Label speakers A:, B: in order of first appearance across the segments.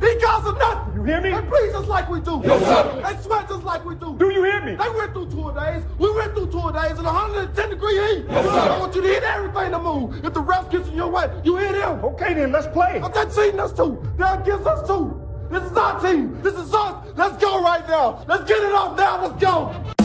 A: Guys are nothing.
B: You hear me?
A: They breathe just like we do.
B: Yes, sir.
A: They sweat just like we do.
B: Do you hear me?
A: They went through tour days. We went through tour days in 110 degree heat.
B: Yes, sir.
A: I want you to hit everything to move. If the ref gets in your way, you hit him.
B: Okay, then let's play.
A: I'm just cheating us too. They're against us too. This is our team. This is us. Let's go right now. Let's get it off now. Let's go.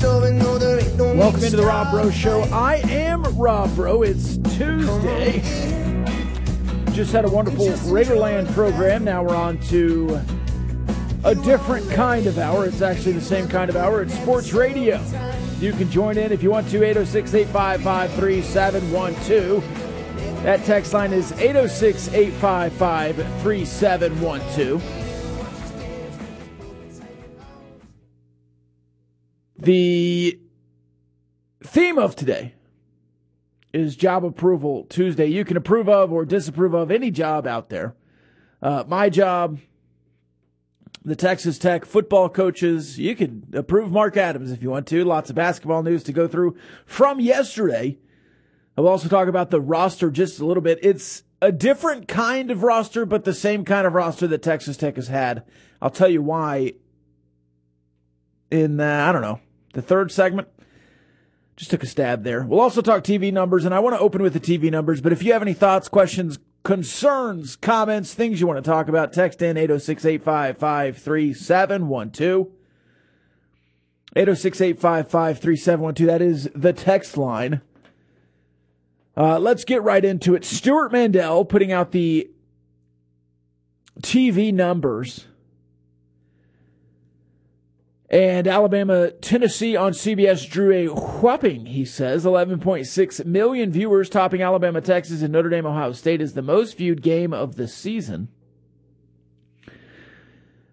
C: Welcome into the Rob Breaux Show. I am Rob Breaux. It's Tuesday. Just had a wonderful Raiderland program. Now we're on to a different kind of hour. It's actually the same kind of hour. It's sports radio. You can join in if you want to. 806 855 3712. That text line is 806 855 3712. The theme of today is job approval Tuesday. You can approve of or disapprove of any job out there. Uh, my job, the Texas Tech football coaches, you could approve Mark Adams if you want to. Lots of basketball news to go through from yesterday. I'll also talk about the roster just a little bit. It's a different kind of roster, but the same kind of roster that Texas Tech has had. I'll tell you why in, uh, I don't know, the third segment. Just took a stab there. We'll also talk TV numbers, and I want to open with the TV numbers, but if you have any thoughts, questions, concerns, comments, things you want to talk about, text in 806 855 3712. 806 855 3712. That is the text line. Uh, let's get right into it. Stewart Mandel putting out the TV numbers. And Alabama, Tennessee on CBS drew a whopping, he says, 11.6 million viewers, topping Alabama, Texas, and Notre Dame, Ohio State is the most viewed game of the season.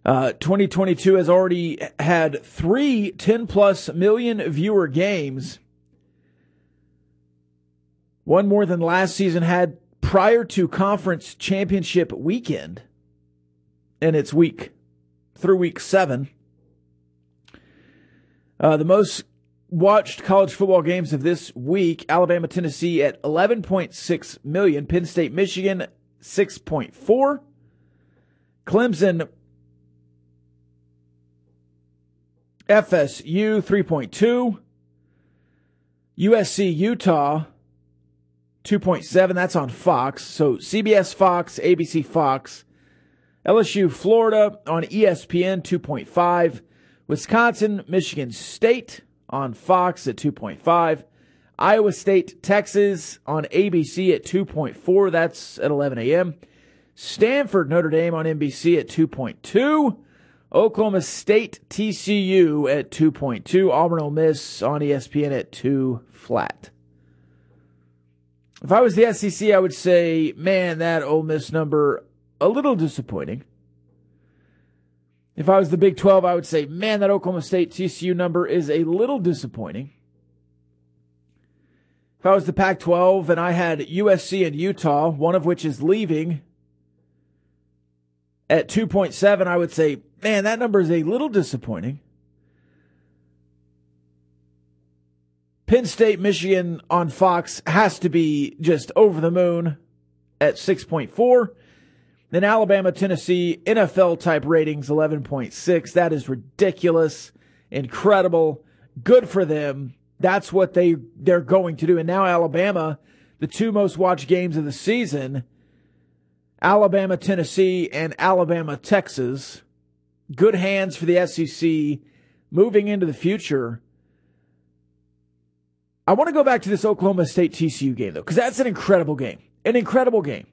C: Uh, 2022 has already had three 10 plus million viewer games. One more than last season had prior to conference championship weekend. And it's week through week seven. Uh, the most watched college football games of this week Alabama, Tennessee at 11.6 million, Penn State, Michigan 6.4, Clemson, FSU 3.2, USC, Utah 2.7. That's on Fox. So CBS, Fox, ABC, Fox. LSU, Florida on ESPN 2.5. Wisconsin, Michigan State on Fox at 2.5. Iowa State, Texas on ABC at 2.4. That's at 11 a.m. Stanford, Notre Dame on NBC at 2.2. Oklahoma State, TCU at 2.2. Auburn, Ole Miss on ESPN at 2 flat. If I was the SEC, I would say, man, that Ole Miss number a little disappointing. If I was the Big 12, I would say, man, that Oklahoma State TCU number is a little disappointing. If I was the Pac 12 and I had USC and Utah, one of which is leaving at 2.7, I would say, man, that number is a little disappointing. Penn State, Michigan on Fox has to be just over the moon at 6.4. Then Alabama, Tennessee, NFL type ratings 11.6. That is ridiculous, incredible, good for them. That's what they they're going to do. And now Alabama, the two most watched games of the season, Alabama, Tennessee, and Alabama, Texas. good hands for the SEC moving into the future. I want to go back to this Oklahoma State TCU game, though, because that's an incredible game. An incredible game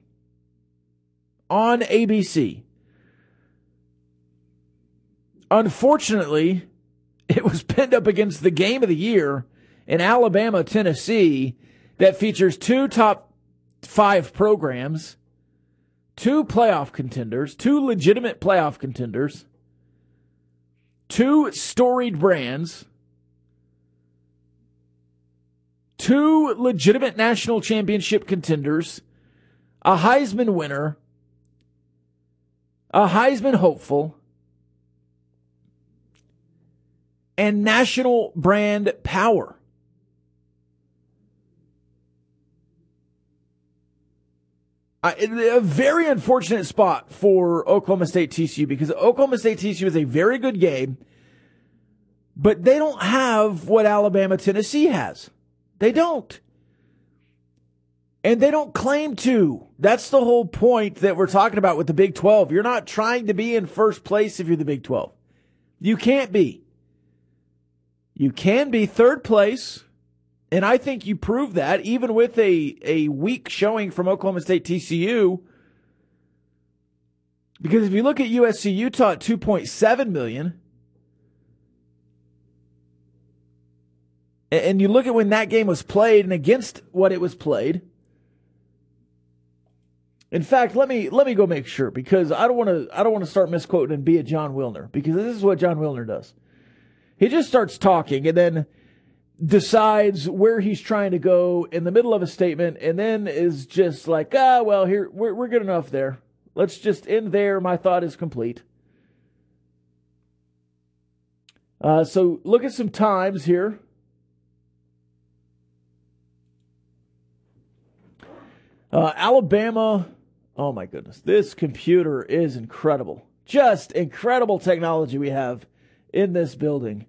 C: on ABC. Unfortunately, it was pinned up against the game of the year in Alabama, Tennessee, that features two top five programs, two playoff contenders, two legitimate playoff contenders, two storied brands, two legitimate national championship contenders, a Heisman winner, a Heisman hopeful, and national brand power. a very unfortunate spot for Oklahoma State TCU because Oklahoma State TCU is a very good game, but they don't have what Alabama Tennessee has. They don't. And they don't claim to. That's the whole point that we're talking about with the Big 12. You're not trying to be in first place if you're the Big 12. You can't be. You can be third place. And I think you prove that even with a, a weak showing from Oklahoma State TCU. Because if you look at USC Utah at 2.7 million, and you look at when that game was played and against what it was played. In fact, let me let me go make sure because I don't want to I don't want to start misquoting and be a Jon Wilner because this is what Jon Wilner does. He just starts talking and then decides where he's trying to go in the middle of a statement and then is just like, ah, well, here, we're, we're good enough there. Let's just end there. My thought is complete. Uh, so look at some times here. Uh, Alabama. Oh my goodness. This computer is incredible. Just incredible technology we have in this building.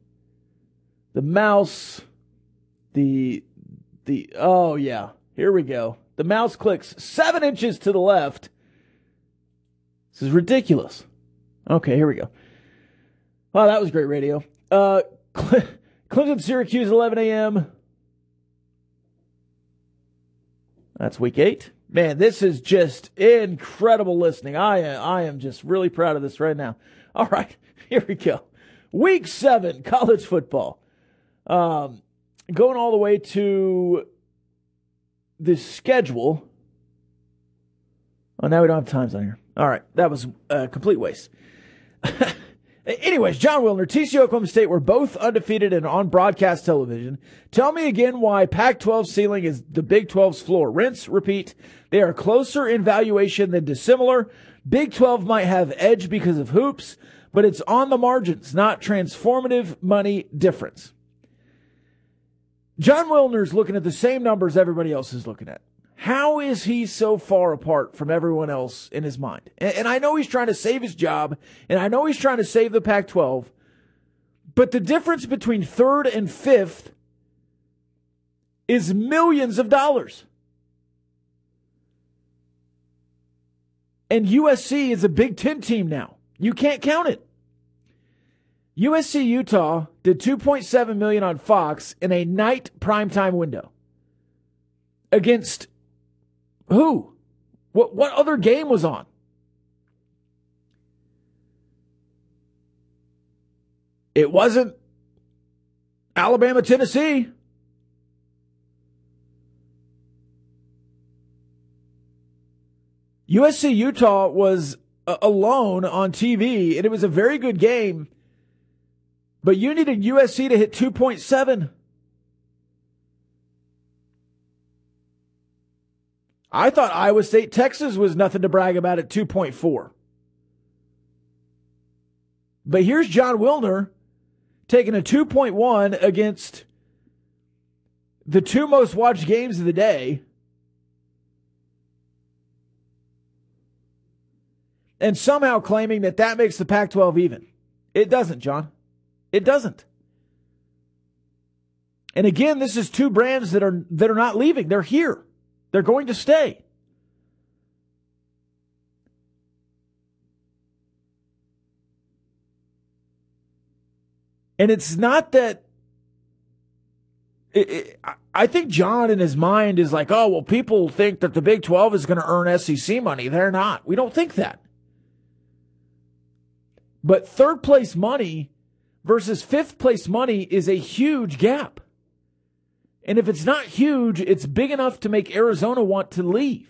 C: The mouse, the the oh yeah, here we go. The mouse clicks seven inches to the left. This is ridiculous. Okay, here we go. Oh, that was great radio. Uh, Clemson, Syracuse, 11 a.m. That's week eight. Man, this is just incredible listening. I am, I am just really proud of this right now. All right, here we go. Week seven, college football. Um, going all the way to the schedule. Oh, now we don't have times on here. All right, that was a complete waste. Anyways, Jon Wilner, TCU Oklahoma State were both undefeated and on broadcast television. Tell me again why Pac 12 ceiling is the Big 12's floor. Rinse, repeat. They are closer in valuation than dissimilar. Big 12 might have edge because of hoops, but it's on the margins, not transformative money difference. Jon Wilner's looking at the same numbers everybody else is looking at. How is he so far apart from everyone else in his mind? And, and I know he's trying to save his job, and I know he's trying to save the Pac 12, but the difference between third and fifth is millions of dollars. And USC is a Big Ten team now. You can't count it. USC Utah did 2.7 million on Fox in a night primetime window against who? What what other game was on? It wasn't Alabama Tennessee. USC Utah was uh, alone on TV and it was a very good game. But you needed USC to hit 2.7. I thought Iowa State, Texas was nothing to brag about at 2.4. But here's Jon Wilner taking a 2.1 against the two most watched games of the day. And somehow claiming that that makes the Pac 12 even. It doesn't, John. It doesn't. And again, this is two brands that are that are not leaving. They're here. They're going to stay. And it's not that. It, it, I think John in his mind is like, oh, well, people think that the Big 12 is going to earn SEC money. They're not. We don't think that. But third place money versus fifth place money is a huge gap. And if it's not huge, it's big enough to make Arizona want to leave.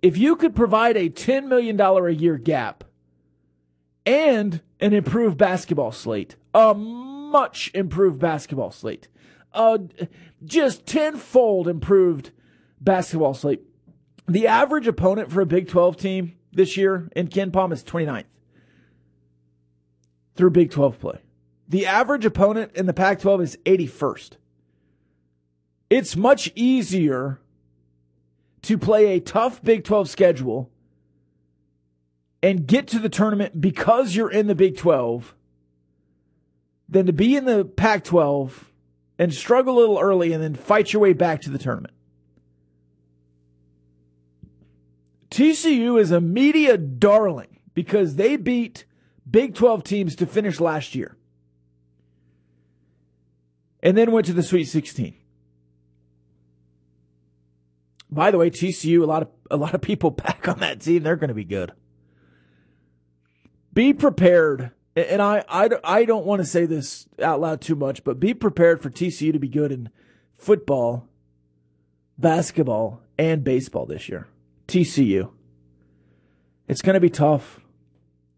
C: If you could provide a $10 million a year gap and an improved basketball slate, a much improved basketball slate, a just tenfold improved basketball slate, the average opponent for a Big 12 team this year in KenPom is 29th through Big 12 play. The average opponent in the Pac 12 is 81st. It's much easier to play a tough Big 12 schedule and get to the tournament because you're in the Big 12 than to be in the Pac 12 and struggle a little early and then fight your way back to the tournament. TCU is a media darling because they beat Big 12 teams to finish last year and then went to the Sweet 16. By the way, TCU, a lot of a lot of people back on that team. They're going to be good. Be prepared, and I, I, I don't want to say this out loud too much, but be prepared for TCU to be good in football, basketball, and baseball this year. TCU. It's going to be tough.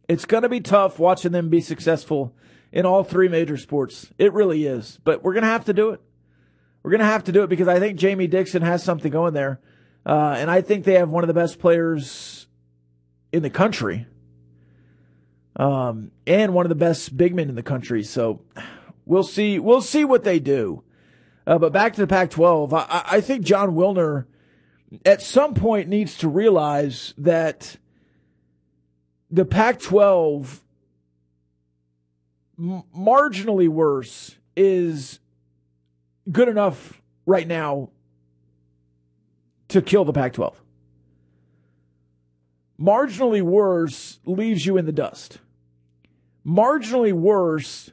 C: It's going to be tough watching them be successful in all three major sports. It really is. But we're going to have to do it. We're going to have to do it because I think Jamie Dixon has something going there. Uh, and I think they have one of the best players in the country. Um, and one of the best big men in the country. So we'll see. We'll see what they do. Uh, but back to the Pac 12, I, I think Jon Wilner at some point needs to realize that the Pac 12 marginally worse is good enough right now to kill the Pac 12. Marginally worse leaves you in the dust. Marginally worse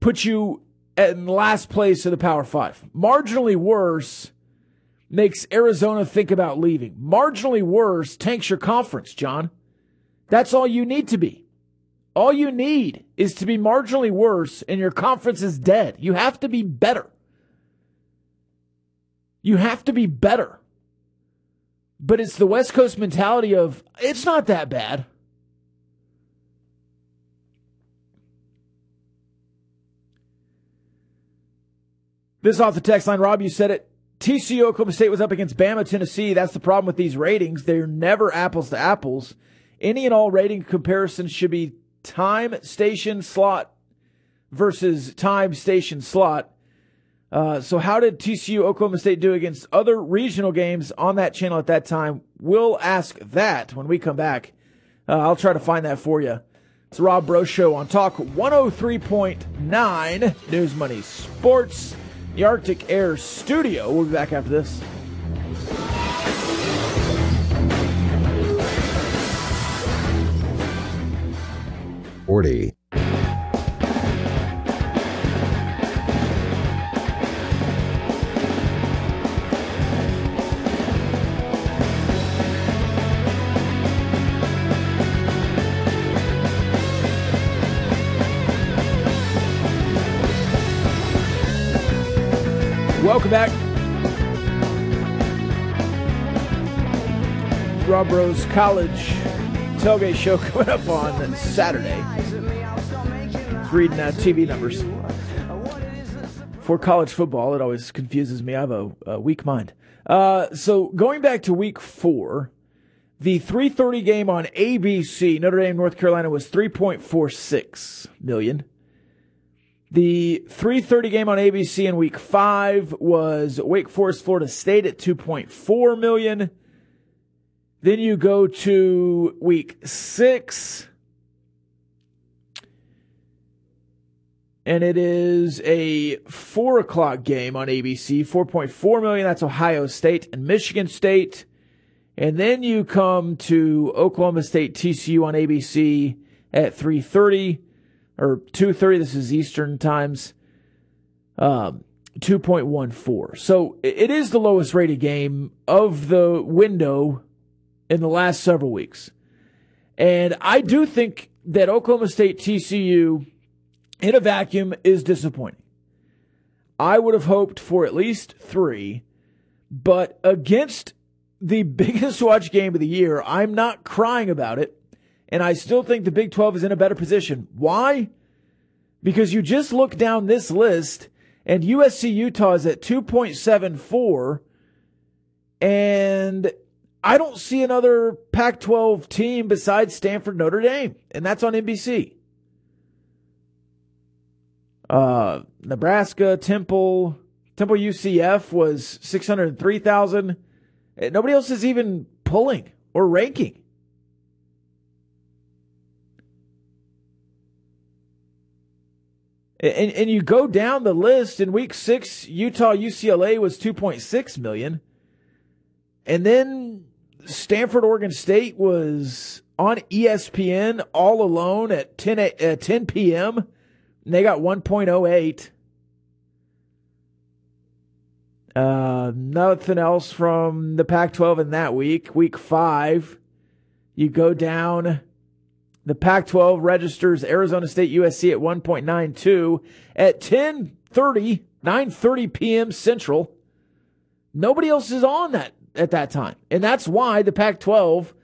C: puts you in last place of the Power Five. Marginally worse makes Arizona think about leaving. Marginally worse tanks your conference, John. That's all you need to be. All you need is to be marginally worse and your conference is dead. You have to be better. You have to be better. But it's the West Coast mentality of it's not that bad. This off the text line, Rob, you said it. TCU Oklahoma State was up against Bama, Tennessee. That's the problem with these ratings. They're never apples to apples. Any and all rating comparisons should be time, station, slot versus time, station, slot. Uh, so, how did TCU Oklahoma State do against other regional games on that channel at that time? We'll ask that when we come back. Uh, I'll try to find that for you. It's Rob Breaux Show on Talk 103.9 News Money Sports, the Arctic Air Studio. We'll be back after this.
D: 40.
C: Welcome back. Rob Rose College tailgate show coming up on Saturday. Reading uh, TV numbers for college football. It always confuses me. I have a, a weak mind. Uh, so going back to week four, the 3:30 game on ABC, Notre Dame, North Carolina, was 3.46 million. The 3:30 game on ABC in week five was Wake Forest, Florida State at 2.4 million. Then you go to week six. And it is a four o'clock game on ABC. 4.4 million. That's Ohio State and Michigan State. And then you come to Oklahoma State TCU on ABC at 3:30 or 2:30. This is Eastern times. Um, 2.14. So it is the lowest rated game of the window in the last several weeks. And I do think that Oklahoma State TCU in a vacuum is disappointing. I would have hoped for at least three, but against the biggest watch game of the year, I'm not crying about it. And I still think the Big 12 is in a better position. Why? Because you just look down this list and USC Utah is at 2.74 and I don't see another Pac 12 team besides Stanford Notre Dame, and that's on NBC. Uh, Nebraska, Temple, Temple UCF was 603,000. Nobody else is even pulling or ranking. And, and you go down the list in week six, Utah UCLA was 2.6 million. And then Stanford Oregon State was on ESPN all alone at 10, at 10 p.m. They got 1.08. Uh, nothing else from the Pac 12 in that week. Week five, you go down. The Pac 12 registers Arizona State USC at 1.92 at 10:30, 9:30 p.m. Central. Nobody else is on that at that time. And that's why the Pac 12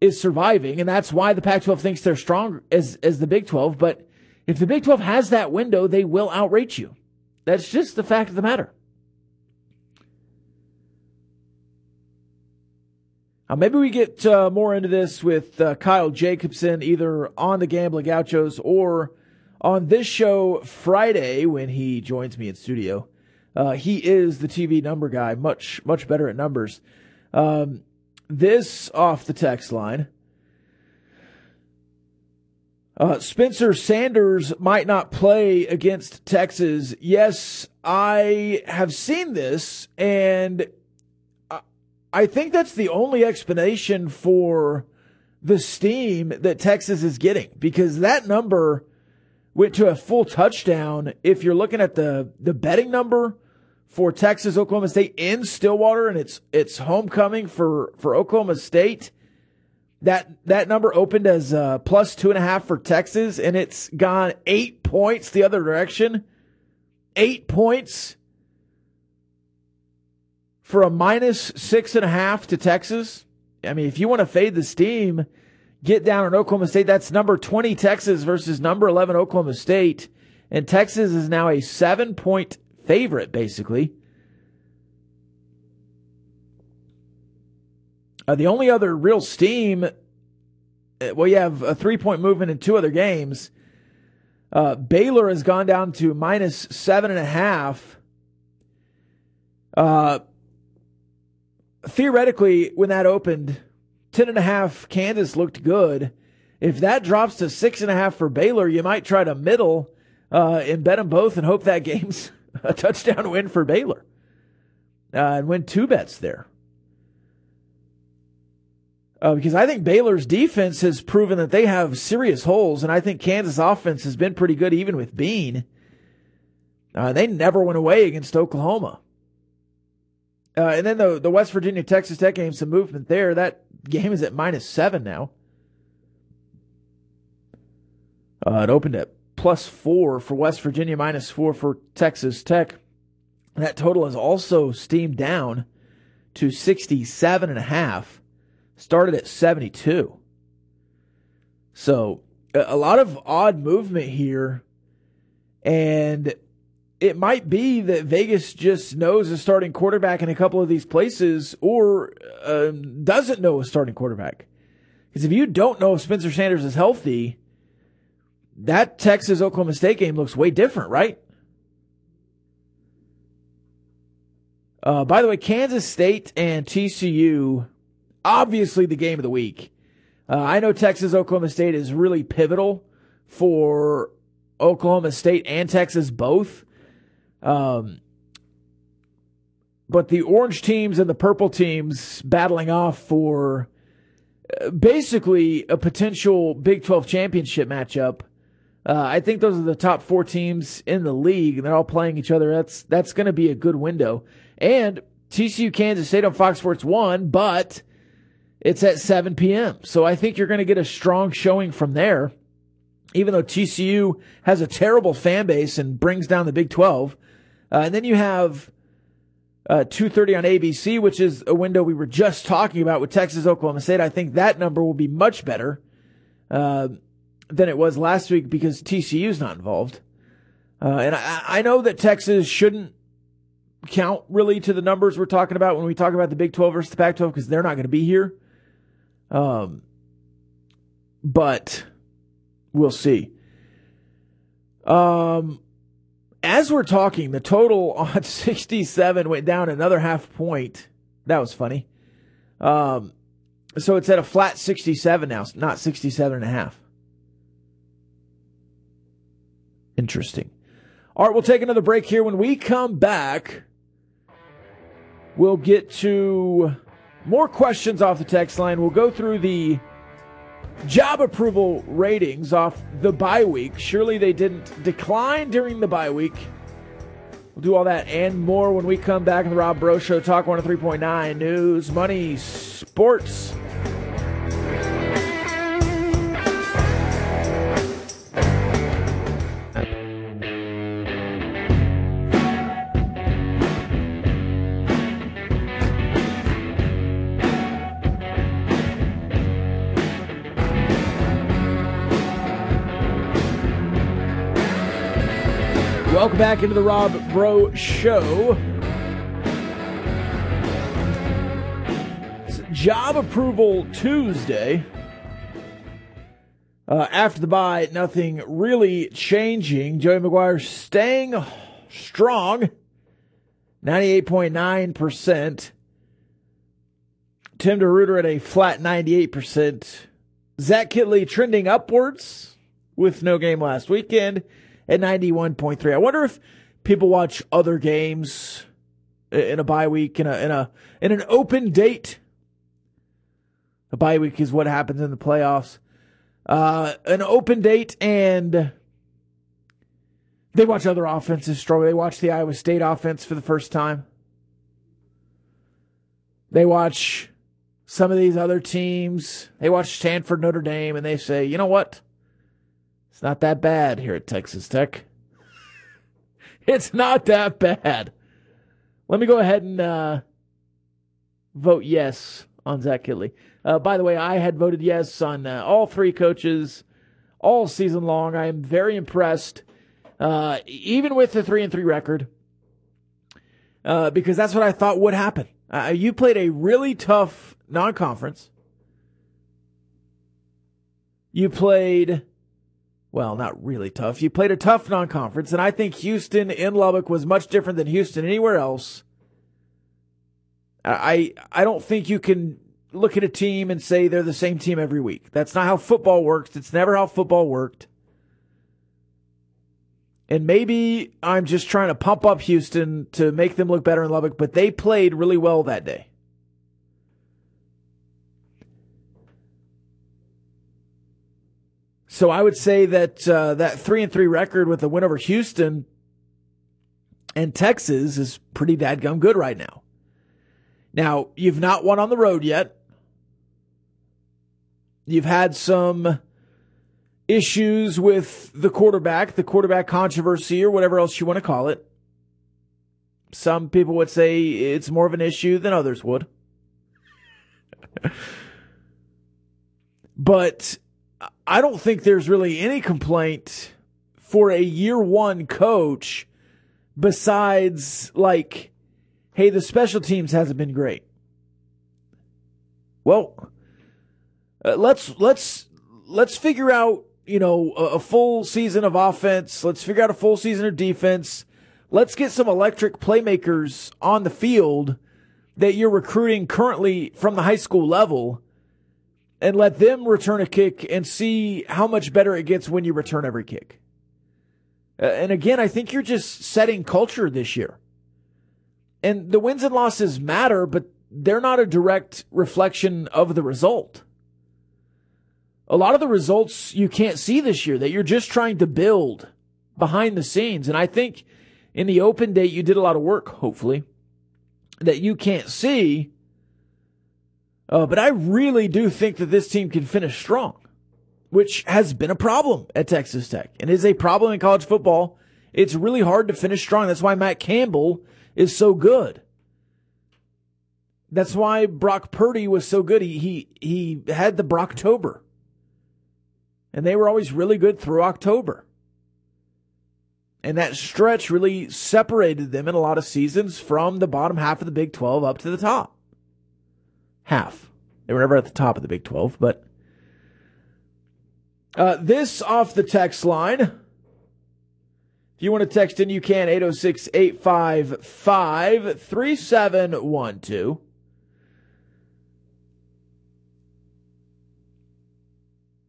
C: is surviving. And that's why the Pac 12 thinks they're strong as, as the Big 12. But if the Big 12 has that window, they will outrate you. That's just the fact of the matter. Uh, maybe we get uh, more into this with uh, Kyle Jacobson, either on the Gambling Gauchos or on this show Friday when he joins me in studio. Uh, he is the TV number guy, much much better at numbers. Um, this off the text line. Uh, Spencer Sanders might not play against Texas. Yes, I have seen this, and I think that's the only explanation for the steam that Texas is getting because that number went to a full touchdown. If you're looking at the, the betting number for Texas, Oklahoma State in Stillwater and it's, it's homecoming for, for Oklahoma State, that, that number opened as uh, plus two and a half for Texas and it's gone eight points the other direction. Eight points for a minus six and a half to Texas. I mean, if you want to fade the steam, get down on Oklahoma State. That's number 20 Texas versus number 11 Oklahoma State. And Texas is now a seven point favorite, basically. Uh, the only other real steam, uh, well, you have a three point movement in two other games. Uh, Baylor has gone down to minus seven and a half. Uh, theoretically, when that opened, ten and a half Kansas looked good. If that drops to six and a half for Baylor, you might try to middle uh, and bet them both and hope that game's a touchdown win for Baylor uh, and win two bets there. Uh, because I think Baylor's defense has proven that they have serious holes, and I think Kansas offense has been pretty good even with Bean. Uh, they never went away against Oklahoma. Uh, and then the the West Virginia Texas Tech game, some movement there. That game is at minus seven now. Uh, it opened at plus four for West Virginia, minus four for Texas Tech. That total has also steamed down to 67 and a half. Started at 72. So a lot of odd movement here. And it might be that Vegas just knows a starting quarterback in a couple of these places or uh, doesn't know a starting quarterback. Because if you don't know if Spencer Sanders is healthy, that Texas Oklahoma State game looks way different, right? Uh, by the way, Kansas State and TCU, obviously the game of the week. Uh, I know Texas Oklahoma State is really pivotal for Oklahoma State and Texas both. Um, but the orange teams and the purple teams battling off for basically a potential Big 12 championship matchup. Uh, I think those are the top four teams in the league, and they're all playing each other. That's that's going to be a good window. And TCU Kansas State on Fox Sports One, but it's at 7 p.m. So I think you're going to get a strong showing from there. Even though TCU has a terrible fan base and brings down the Big 12, uh, and then you have uh, 2.30 on ABC, which is a window we were just talking about with Texas, Oklahoma State. I think that number will be much better uh, than it was last week because TCU's not involved. Uh, and I, I know that Texas shouldn't count really to the numbers we're talking about when we talk about the Big 12 versus the Pac 12 because they're not going to be here. Um, but we'll see. Um, as we're talking, the total on 67 went down another half point. That was funny. Um, so it's at a flat 67 now, not 67 and a half. Interesting. All right, we'll take another break here. When we come back, we'll get to more questions off the text line. We'll go through the Job approval ratings off the bye week. Surely they didn't decline during the bye week. We'll do all that and more when we come back on the Rob Breaux Show. Talk 103.9 News, Money, Sports. Back into the Rob Breaux Show. It's job approval Tuesday. Uh, after the bye, nothing really changing. Joey McGuire staying strong, 98.9%. Tim DeRuyter at a flat 98%. Zach Kittley trending upwards with no game last weekend at 91.3. I wonder if people watch other games in a bye week in a in a in an open date. A bye week is what happens in the playoffs. Uh, an open date and they watch other offenses struggle. They watch the Iowa State offense for the first time. They watch some of these other teams. They watch Stanford, Notre Dame, and they say, you know what? It's not that bad here at Texas Tech. it's not that bad. Let me go ahead and uh, vote yes on Zach Kittley. Uh, by the way, I had voted yes on uh, all three coaches all season long. I am very impressed, uh, even with the three and three record, uh, because that's what I thought would happen. Uh, you played a really tough non-conference. You played well, not really tough. You played a tough non-conference, and I think Houston in Lubbock was much different than Houston anywhere else. I I don't think you can look at a team and say they're the same team every week. That's not how football works. It's never how football worked. And maybe I'm just trying to pump up Houston to make them look better in Lubbock, but they played really well that day. So I would say that uh, that three and three record with the win over Houston and Texas is pretty dadgum good right now. Now you've not won on the road yet. You've had some issues with the quarterback, the quarterback controversy, or whatever else you want to call it. Some people would say it's more of an issue than others would. but I don't think there's really any complaint for a year one coach besides like, hey, the special teams hasn't been great. Well, uh, let's let's let's figure out you know a, a full season of offense. Let's figure out a full season of defense. Let's get some electric playmakers on the field that you're recruiting currently from the high school level and let them return a kick and see how much better it gets when you return every kick. Uh, and again, I think you're just setting culture this year. And the wins and losses matter, but they're not a direct reflection of the result. a lot of the results you can't see this year that you're just trying to build behind the scenes. And I think in the open date, you did a lot of work, hopefully, that you can't see. Uh, but I really do think that this team can finish strong, which has been a problem at Texas Tech and is a problem in college football. It's really hard to finish strong. That's why Matt Campbell is so good. That's why Brock Purdy was so good. He he he had the Brocktober. And they were always really good through October. And that stretch really separated them in a lot of seasons from the bottom half of the Big 12 up to the top. Half. They were never at the top of the Big 12, but uh, this off the text line. If you want to text in, you can 806 855 3712.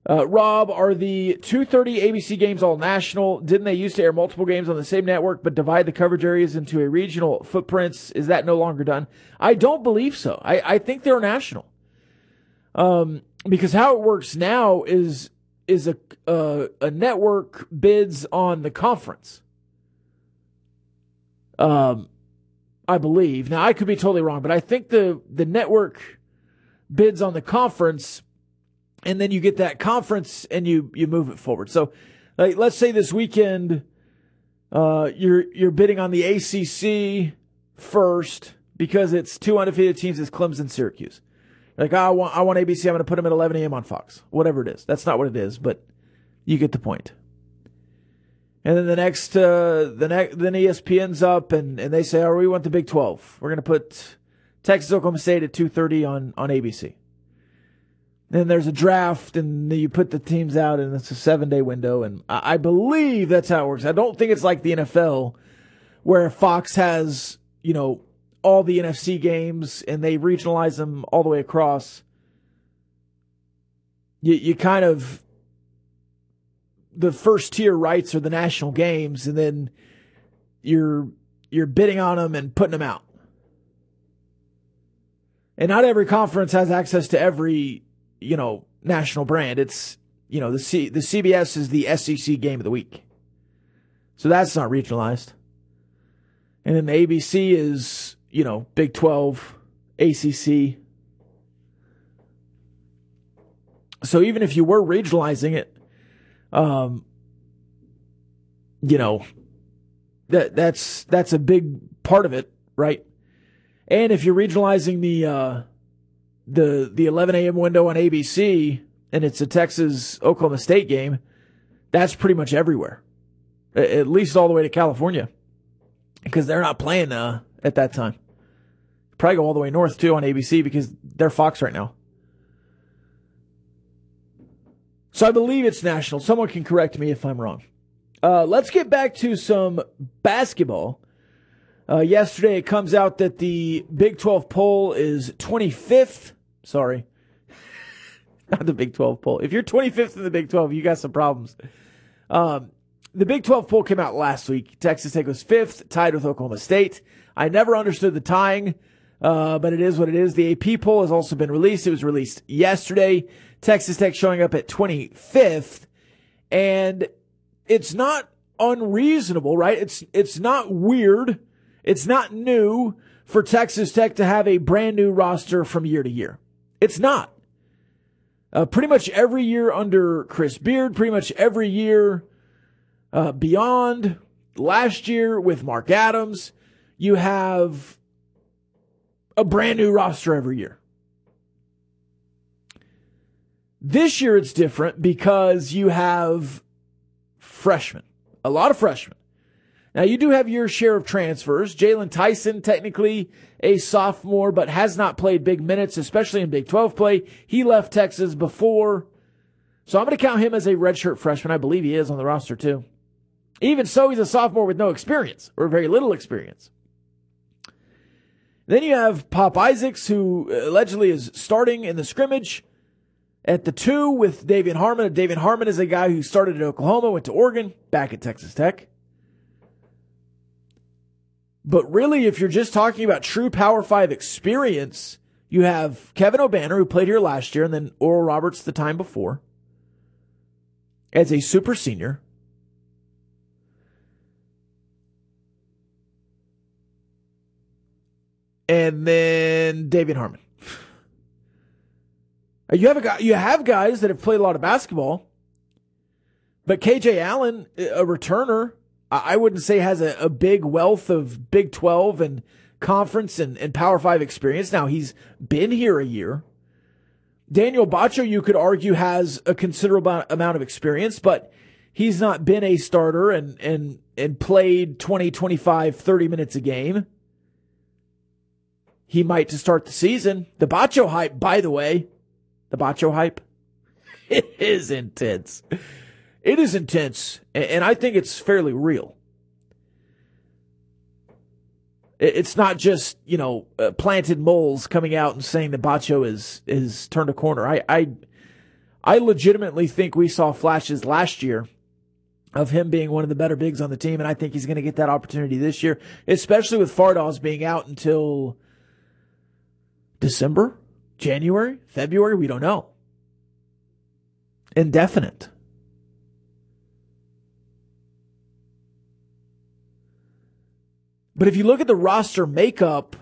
C: Uh, Rob, are the 2:30 ABC games all national? Didn't they used to air multiple games on the same network but divide the coverage areas into a regional footprints? Is that no longer done? I don't believe so. I, I think they're national. Um, because how it works now is is a uh, a network bids on the conference. Um, I believe. Now I could be totally wrong, but I think the the network bids on the conference and then you get that conference and you you move it forward. So, like, let's say this weekend, uh, you're you're bidding on the ACC first because it's two undefeated teams. It's Clemson, Syracuse. Like, I want I want ABC. I'm going to put them at 11 a.m. on Fox. Whatever it is, that's not what it is, but you get the point. And then the next, uh, the next, then ESPN's up and, and they say, oh, we want the Big 12. We're going to put Texas Oklahoma State at 2.30 on, on ABC. Then there's a draft, and you put the teams out, and it's a seven day window. And I believe that's how it works. I don't think it's like the NFL, where Fox has you know all the NFC games and they regionalize them all the way across. You you kind of the first tier rights are the national games, and then you're you're bidding on them and putting them out. And not every conference has access to every you know, national brand. It's, you know, the C, the CBS is the SEC game of the week. So that's not regionalized. And then the ABC is, you know, Big 12, ACC. So even if you were regionalizing it, um, you know, that that's that's a big part of it, right? And if you're regionalizing the uh, the the 11 a.m. window on ABC and it's a Texas Oklahoma State game, that's pretty much everywhere, at least all the way to California, because they're not playing uh, at that time. Probably go all the way north too on ABC because they're Fox right now. So I believe it's national. Someone can correct me if I'm wrong. Uh, let's get back to some basketball. Uh, yesterday, it comes out that the Big 12 poll is 25th. Sorry. Not the Big 12 poll. If you're 25th in the Big 12, you got some problems. Um, the Big 12 poll came out last week. Texas Tech was fifth, tied with Oklahoma State. I never understood the tying, uh, but it is what it is. The AP poll has also been released. It was released yesterday. Texas Tech showing up at 25th. And it's not unreasonable, right? It's, it's not weird it's not new for Texas Tech to have a brand new roster from year to year. It's not. Uh, pretty much every year under Chris Beard, pretty much every year uh, beyond last year with Mark Adams, you have a brand new roster every year. This year it's different because you have freshmen, a lot of freshmen. Now, you do have your share of transfers. Jaylon Tyson, technically a sophomore, but has not played big minutes, especially in Big 12 play. He left Texas before. So I'm going to count him as a redshirt freshman. I believe he is on the roster, too. Even so, he's a sophomore with no experience or very little experience. Then you have Pop Isaacs, who allegedly is starting in the scrimmage at the two with De'Vion Harmon. De'Vion Harmon is a guy who started at Oklahoma, went to Oregon, back at Texas Tech. But really, if you're just talking about true Power Five experience, you have Kevin Obanor, who played here last year, and then Oral Roberts the time before. as a super senior. And then De'Vion Harmon. Uh, you have a guy, you have guys that have played a lot of basketball, but KJ Allen, uh, a returner, I wouldn't say has a, a big wealth of Big 12 and conference and, and Power 5 experience. Now he's been here a year. Daniel Batcho, you could argue, has a considerable amount of experience, but he's not been a starter and, and, and played 20, 25, 30 minutes a game. He might to start the season. The Batcho hype, by the way, the Batcho hype, it is intense. It is intense, and I think it's fairly real. It's not just you know uh, planted moles coming out and saying that Batcho is is turned a corner. I I I legitimately think we saw flashes last year of him being one of the better bigs on the team, and I think he's going to get that opportunity this year, especially with Fardaws being out until December, January, February. We don't know. Indefinite. But if you look at the roster makeup,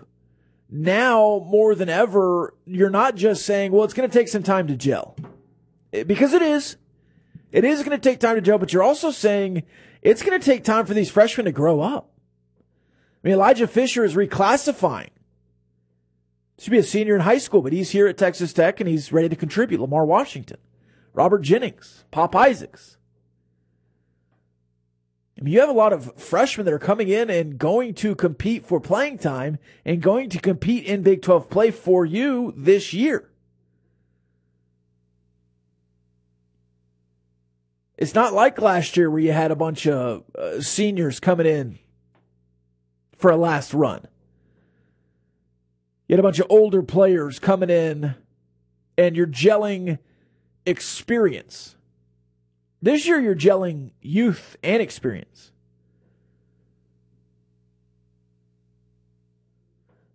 C: now more than ever, you're not just saying, well, it's going to take some time to gel. Because it is. It is going to take time to gel, but you're also saying it's going to take time for these freshmen to grow up. I mean, Elijah Fisher is reclassifying. Should be a senior in high school, but he's here at Texas Tech and he's ready to contribute. Lamar Washington, Robert Jennings, Pop Isaacs. I mean, you have a lot of freshmen that are coming in and going to compete for playing time and going to compete in Big 12 play for you this year. It's not like last year where you had a bunch of uh, seniors coming in for a last run. You had a bunch of older players coming in and you're gelling experience. This year, you're gelling youth and experience.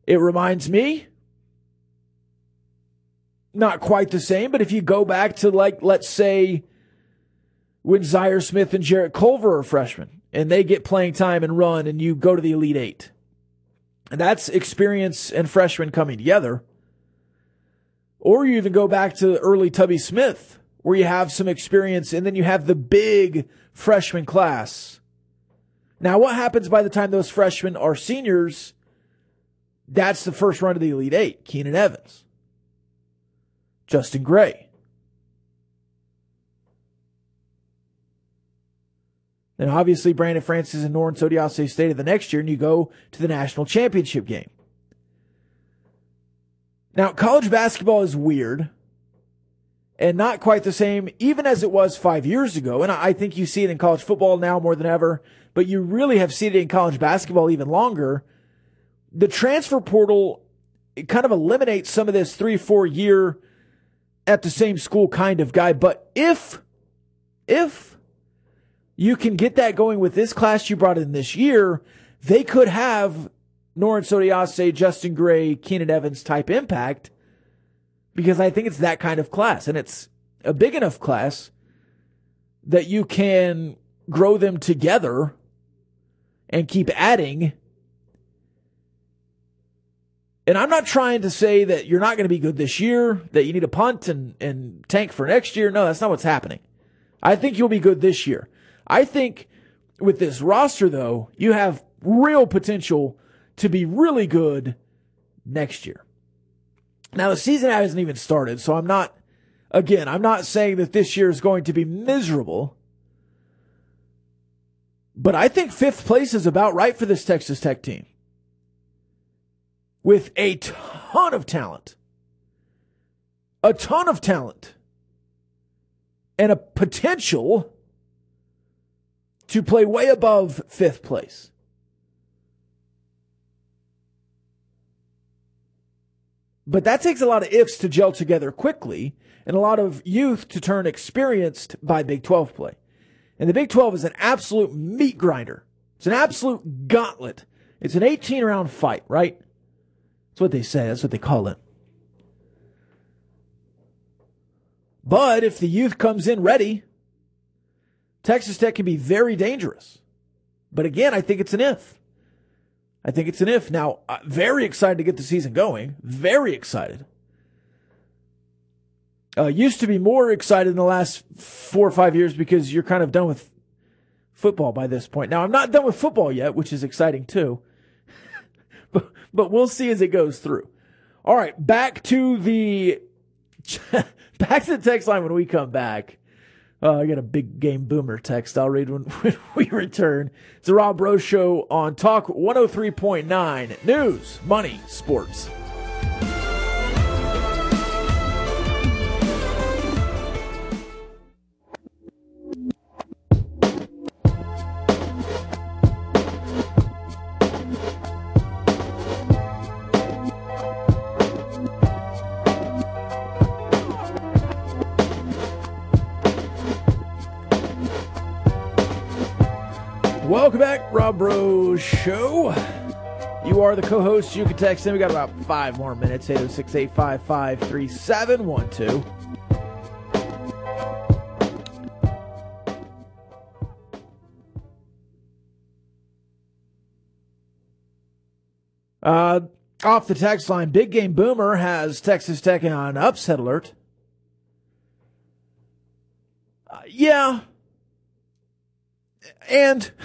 C: It reminds me, not quite the same, but if you go back to, like, let's say, when Zhaire Smith and Jarrett Culver are freshmen and they get playing time and run and you go to the Elite Eight. And that's experience and freshmen coming together. Or you even go back to early Tubby Smith where you have some experience and then you have the big freshman class. Now, what happens by the time those freshmen are seniors? That's the first run of the Elite Eight. Keenan Evans, Justin Gray. Then obviously Brandone Francis and Norense Odiase State of the next year, and you go to the national championship game. Now, college basketball is weird and not quite the same, even as it was five years ago. And I think you see it in college football now more than ever, but you really have seen it in college basketball even longer. The transfer portal kind of eliminates some of this three, four year at the same school kind of guy. But if, if you can get that going with this class you brought in this year, they could have Norense Odiase, Justin Gray, Keenan Evans type impact because I think it's that kind of class and it's a big enough class that you can grow them together and keep adding. And I'm not trying to say that you're not going to be good this year, that you need a punt and, and tank for next year. No, that's not what's happening. I think you'll be good this year. I think with this roster, though, you have real potential to be really good next year. Now the season hasn't even started, so I'm not, again, I'm not saying that this year is going to be miserable. But I think fifth place is about right for this Texas Tech team. With a ton of talent. A ton of talent. And a potential to play way above fifth place. But that takes a lot of ifs to gel together quickly and a lot of youth to turn experienced by Big 12 play. And the Big 12 is an absolute meat grinder. It's an absolute gauntlet. It's an 18 round fight, right? That's what they say. That's what they call it. But if the youth comes in ready, Texas Tech can be very dangerous. But again, I think it's an if. I think it's an if. Now, uh, very excited to get the season going. Very excited. Uh, used to be more excited in the last four or five years because you're kind of done with football by this point. Now, I'm not done with football yet, which is exciting too. but, but we'll see as it goes through. All right, back to the back to the text line when we come back. Uh, I got a big game boomer text I'll read when, when we return. It's the Rob Breaux Show on Talk 103.9 News, Money, Sports. Rob Breaux Show. You are the co host. You can text in. We got about five more minutes. 806 855 3712. Uh, off the text line, Big Game Boomer has Texas Tech on upset alert. Uh, yeah. And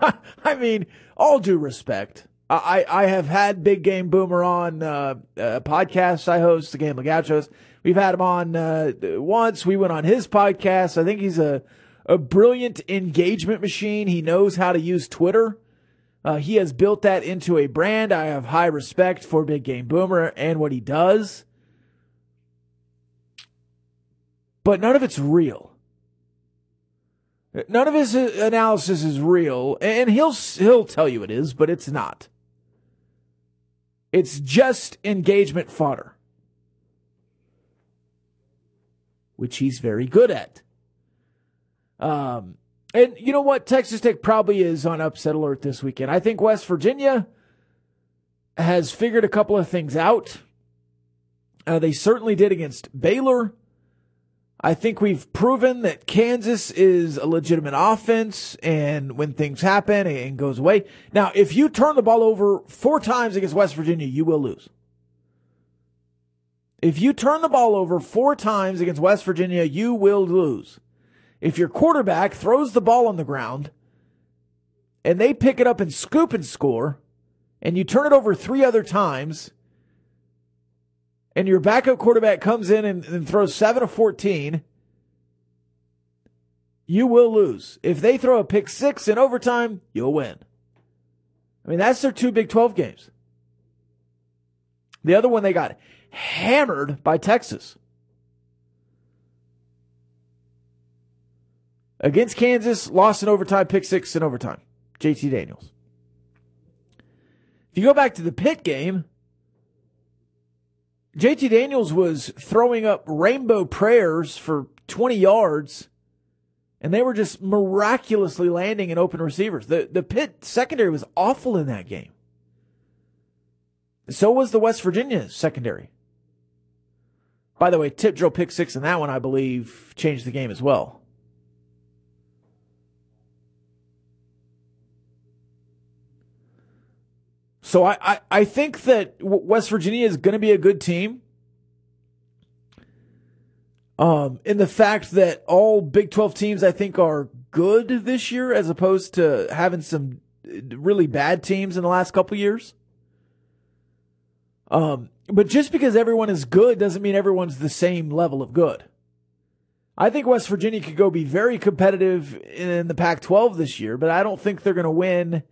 C: I mean, all due respect, I, I have had Big Game Boomer on uh, uh, podcasts I host, the Game of Gauchos. We've had him on uh, once. We went on his podcast. I think he's a, a brilliant engagement machine. He knows how to use Twitter. Uh, he has built that into a brand. I have high respect for Big Game Boomer and what he does. But none of it's real. None of his analysis is real, and he'll he'll tell you it is, but it's not. It's just engagement fodder, which he's very good at. Um, and you know what? Texas Tech probably is on upset alert this weekend. I think West Virginia has figured a couple of things out. Uh, they certainly did against Baylor. I think we've proven that Kansas is a legitimate offense and when things happen and goes away. Now, if you turn the ball over four times against West Virginia, you will lose. If you turn the ball over four times against West Virginia, you will lose. If your quarterback throws the ball on the ground and they pick it up and scoop and score, and you turn it over three other times, and your backup quarterback comes in and, and throws 7 of 14, you will lose. If they throw a pick six in overtime, you'll win. I mean, that's their two Big 12 games. The other one, they got hammered by Texas. Against Kansas, lost in overtime, pick six in overtime. JT Daniels. If you go back to the Pitt game, JT Daniels was throwing up rainbow prayers for 20 yards, and they were just miraculously landing in open receivers. The, the Pitt secondary was awful in that game. So was the West Virginia secondary. By the way, tip drill pick six in that one, I believe, changed the game as well. So I, I, I think that West Virginia is going to be a good team. Um, in the fact that all Big 12 teams, I think, are good this year as opposed to having some really bad teams in the last couple years. Um, but just because everyone is good doesn't mean everyone's the same level of good. I think West Virginia could go be very competitive in the Pac 12 this year, but I don't think they're going to win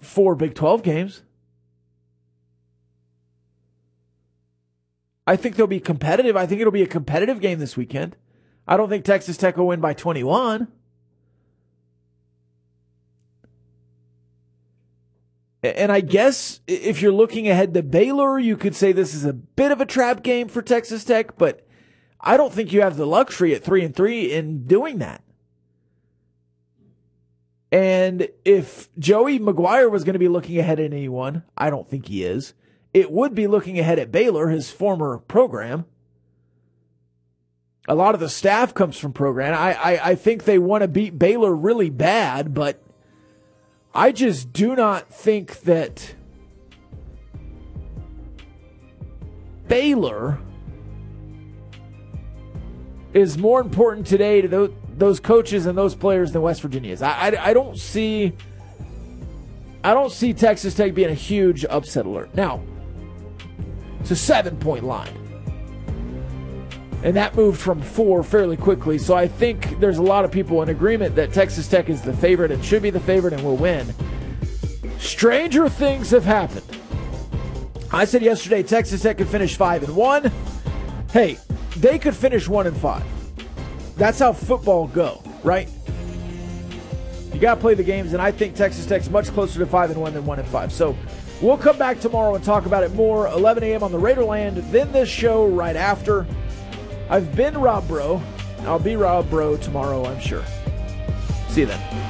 C: four Big 12 games. I think they'll be competitive. I think it'll be a competitive game this weekend. I don't think Texas Tech will win by 21. And I guess if you're looking ahead to Baylor, you could say this is a bit of a trap game for Texas Tech, but I don't think you have the luxury at 3 and 3 in doing that. And if Joey McGuire was going to be looking ahead at anyone, I don't think he is. It would be looking ahead at Baylor, his former program. a lot of the staff comes from program. I, I, I think they want to beat Baylor really bad, but I just do not think that Baylor is more important today to those, those coaches and those players than West Virginia is. I, I, I don't see I don't see Texas Tech being a huge upset alert. Now, it's a seven point line. And that moved from four fairly quickly. So I think there's a lot of people in agreement that Texas Tech is the favorite and should be the favorite and will win. Stranger things have happened. I said yesterday Texas Tech could finish five and one. Hey, they could finish one and five. That's how football go, right? You got to play the games, and I think Texas Tech's much closer to five and one than one and five. So we'll come back tomorrow and talk about it more. 11 a.m. on the Raiderland, then this show right after. I've been Rob Breaux. I'll be Rob Breaux tomorrow, I'm sure. See you then.